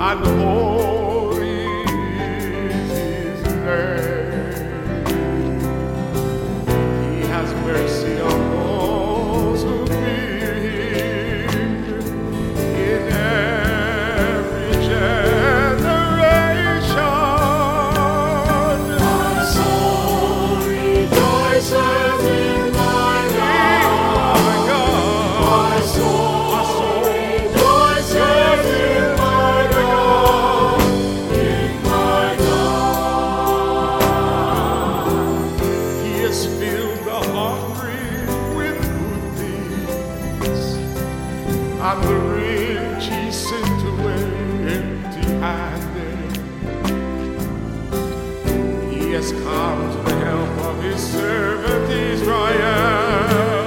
and hold and the rich he sent away empty handed. He has come to the help of his servant Israel.